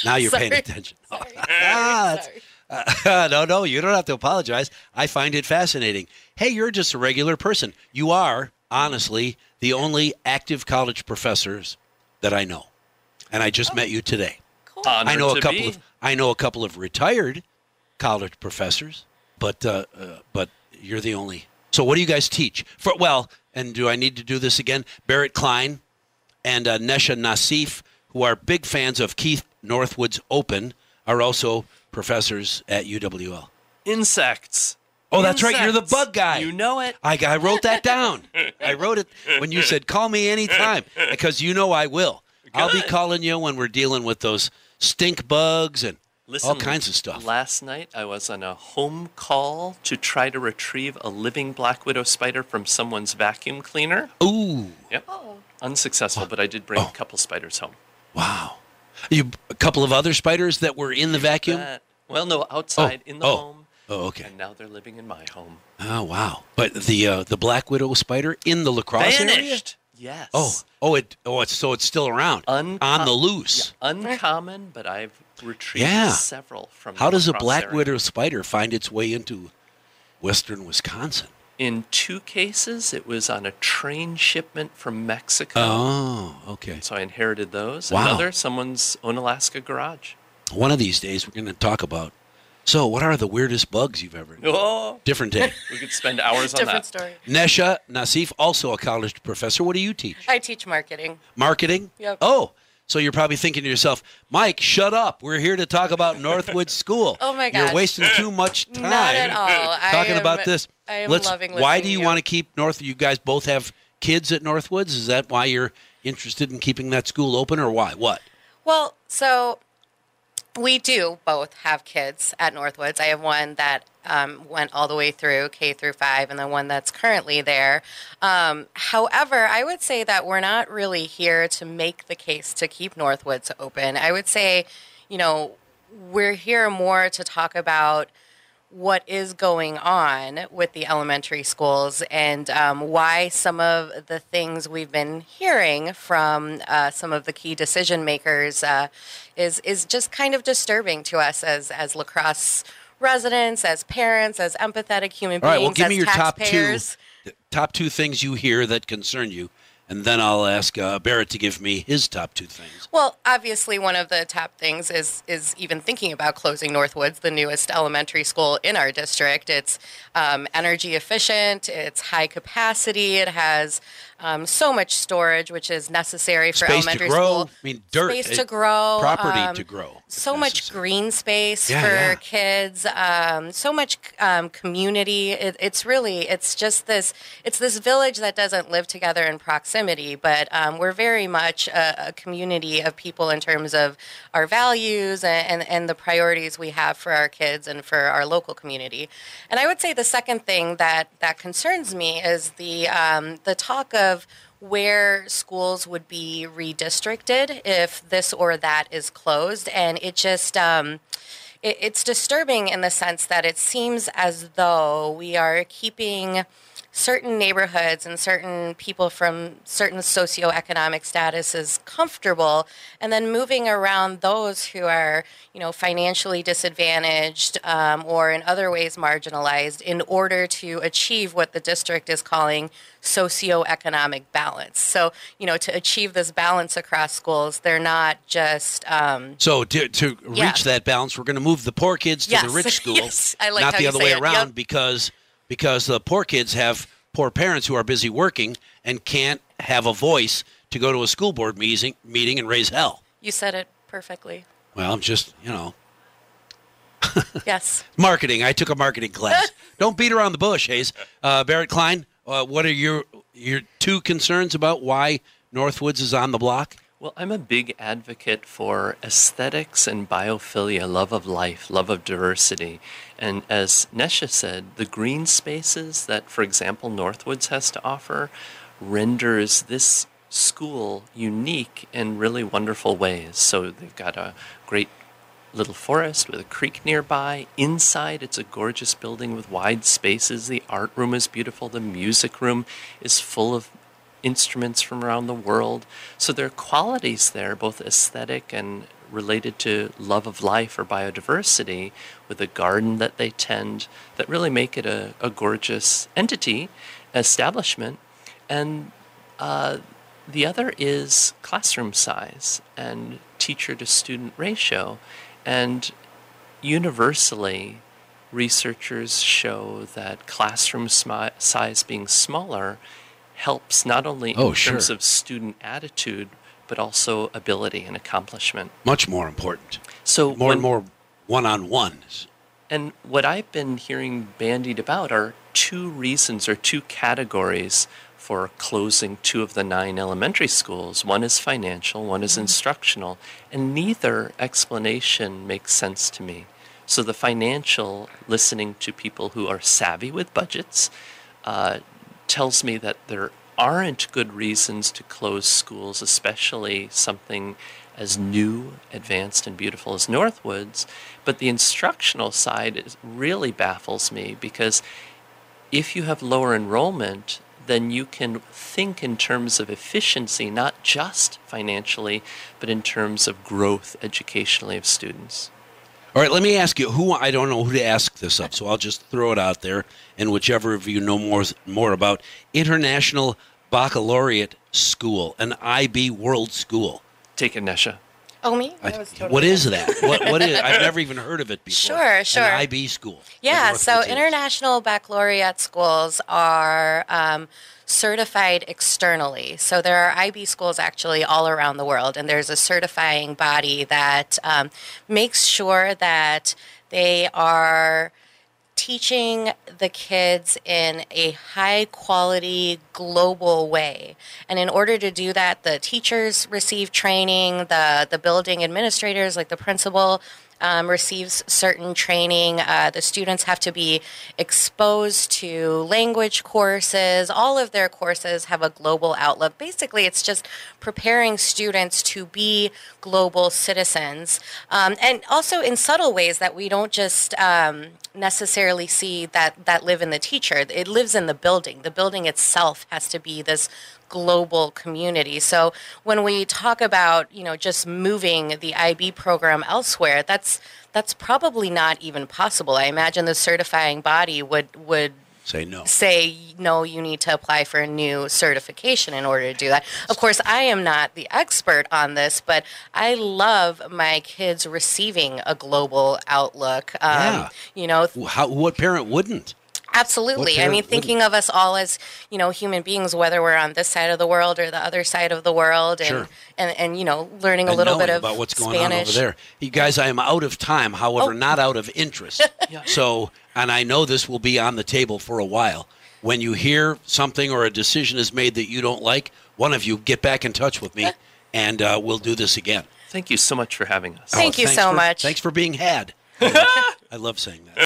Now you're paying attention. Sorry. Ah, Sorry. Uh, no, no, you don't have to apologize. I find it fascinating. Hey, you're just a regular person. You are, honestly, the only active college professors that I know, and I just met you today. Cool. I know a couple be. of I know a couple of retired college professors, but uh, uh, but you're the only. So what do you guys teach? For well, and do I need to do this again? Barrett Klein and uh, Nese Nasif, who are big fans of Keith Northwood's Open, are also professors at UWL. Insects. Oh, that's right. You're the bug guy. You know it. I, I wrote that down. I wrote it when you said call me anytime because you know I will. I'll be calling you when we're dealing with those stink bugs and Listen, all kinds of stuff. Last night I was on a home call to try to retrieve a living black widow spider from someone's vacuum cleaner. Ooh, Yep. Oh. Unsuccessful, but I did bring Oh. a couple spiders home. wow. You a couple of other spiders that were in the vacuum. That- well, no, outside in the oh. home. Oh, okay. And now they're living in my home. Oh, wow. But the uh, the black widow spider in the La Crosse area. Vanished. Yes. Oh, oh, it oh, it's so it's still around Uncom- on the loose. Uncommon, but I've retrieved Yeah. several from. How does a black area. widow spider find its way into western Wisconsin? In two cases, it was on a train shipment from Mexico. Oh, okay. So I inherited those. Wow. Another, someone's Onalaska garage. One of these days, we're going to talk about. So, what are the weirdest bugs you've ever? known? Oh, Different day. we could spend hours on that. Different that. story. Nese Nasif, also a college professor. What do you teach? I teach marketing. Marketing. Yep. Oh, so you're probably thinking to yourself, Mike, shut up. We're here to talk about Northwood School. Oh my God. You're wasting too much time Not at all. Talking am- about this. I am Let's, loving Why do you you. want to keep North? You guys both have kids at Northwoods. Is that why you're interested in keeping that school open, or why? What? Well, so we do both have kids at Northwoods. I have one that um, went all the way through K through five, and the one that's currently there. Um, however, I would say that we're not really here to make the case to keep Northwoods open. I would say, you know, we're here more to talk about what is going on with the elementary schools and um, why some of the things we've been hearing from uh, some of the key decision makers uh, is is just kind of disturbing to us as as La Crosse residents, as parents, as empathetic human beings, right. Well, give me your top two. taxpayers. Top two things you hear that concern you, and then I'll ask uh, Barrett to give me his top two things. Well, obviously, one of the top things is is even thinking about closing Northwoods, the newest elementary school in our district. It's um, energy efficient, it's high capacity, it has um, so much storage, which is necessary for Space to elementary grow. school. I mean, dirt. Space eh, to grow, Property um, to grow. so if much green space Yeah, for yeah. kids um, so much um, community it, it's really it's just this it's this village that doesn't live together in proximity but um, we're very much a, a community of people in terms of our values and, and, and the priorities we have for our kids and for our local community and i would say the second thing that that concerns me is the um, the talk of where schools would be redistricted if this or that is closed. And it just, um, it, it's disturbing in the sense that it seems as though we are keeping certain neighborhoods and certain people from certain socioeconomic statuses comfortable and then moving around those who are you know financially disadvantaged um, or in other ways marginalized in order to achieve what the district is calling socioeconomic balance so you know to achieve this balance across schools they're not just um, So to, to Yeah. reach that balance, we're going to move the poor kids to Yes. the rich school, Yes. I like not the other way around, Yep. because because the poor kids have poor parents who are busy working and can't have a voice to go to a school board meeting meeting and raise hell. you said it perfectly Well, I'm just you know yes marketing. I took a marketing class. Don't beat around the bush, Hayes. Uh, Barrett Klein, uh, what are your your two concerns about why Northwoods is on the block? Well, I'm a big advocate for aesthetics and biophilia, love of life, love of diversity. And as Nese said, the green spaces that, for example, Northwoods has to offer renders this school unique in really wonderful ways. So they've got a great little forest with a creek nearby. Inside, it's a gorgeous building with wide spaces. The art room is beautiful. The music room is full of instruments from around the world. So there are qualities there, both aesthetic and related to love of life or biodiversity with a garden that they tend that really make it a, a gorgeous entity, establishment. And uh, the other is classroom size and teacher to student ratio. And universally, researchers show that classroom size being smaller helps not only Oh, in sure. terms of student attitude, but also ability and accomplishment. Much more important. So More when- and more one on ones. and what I've been hearing bandied about are two reasons or two categories for closing two of the nine elementary schools. One is financial, one is instructional, and neither explanation makes sense to me. So the financial, listening to people who are savvy with budgets, uh, tells me that there aren't good reasons to close schools, especially something as new, advanced, and beautiful as Northwoods. But the instructional side is, really baffles me because if you have lower enrollment, then you can think in terms of efficiency, not just financially, but in terms of growth educationally of students. All right, let me ask you who I don't know who to ask this of, so I'll just throw it out there, and whichever of you know more more about International Baccalaureate School, an IB World School. Take it, Nese. Oh, me? I- totally what is that? What, what is? I've never even heard of it before. Sure, sure. An IB school. Yeah, so international baccalaureate schools are um, certified externally. So there are IB schools actually all around the world, and there's a certifying body that um, makes sure that they are teaching the kids in a high quality global way. And in order to do that the teachers receive training the the building administrators like the principal um, receives certain training. Uh, the students have to be exposed to language courses. All of their courses have a global outlook. Basically, it's just preparing students to be global citizens, um, and also in subtle ways that we don't just um, necessarily see that that live in the teacher. It lives in the building. The building itself has to be this global community. So when we talk about, you know, just moving the IB program elsewhere, that's that's probably not even possible. I imagine the certifying body would would Say no. say no you need to apply for a new certification in order to do that of course i am not the expert on this but i love my kids receiving a global outlook um, Yeah. you know How, what parent wouldn't? Absolutely. What I mean, parent thinking of us all as you know human beings, whether we're on this side of the world or the other side of the world, and Sure. and, and you know, learning a and little knowing bit of about what's going Spanish. on over there. You guys, I am out of time. However, Oh. not out of interest. So, and I know this will be on the table for a while. When you hear something or a decision is made that you don't like, one of you get back in touch with me, and uh, we'll do this again. Thank you so much for having us. Thank you so for- much. Thanks for being had. I love saying that.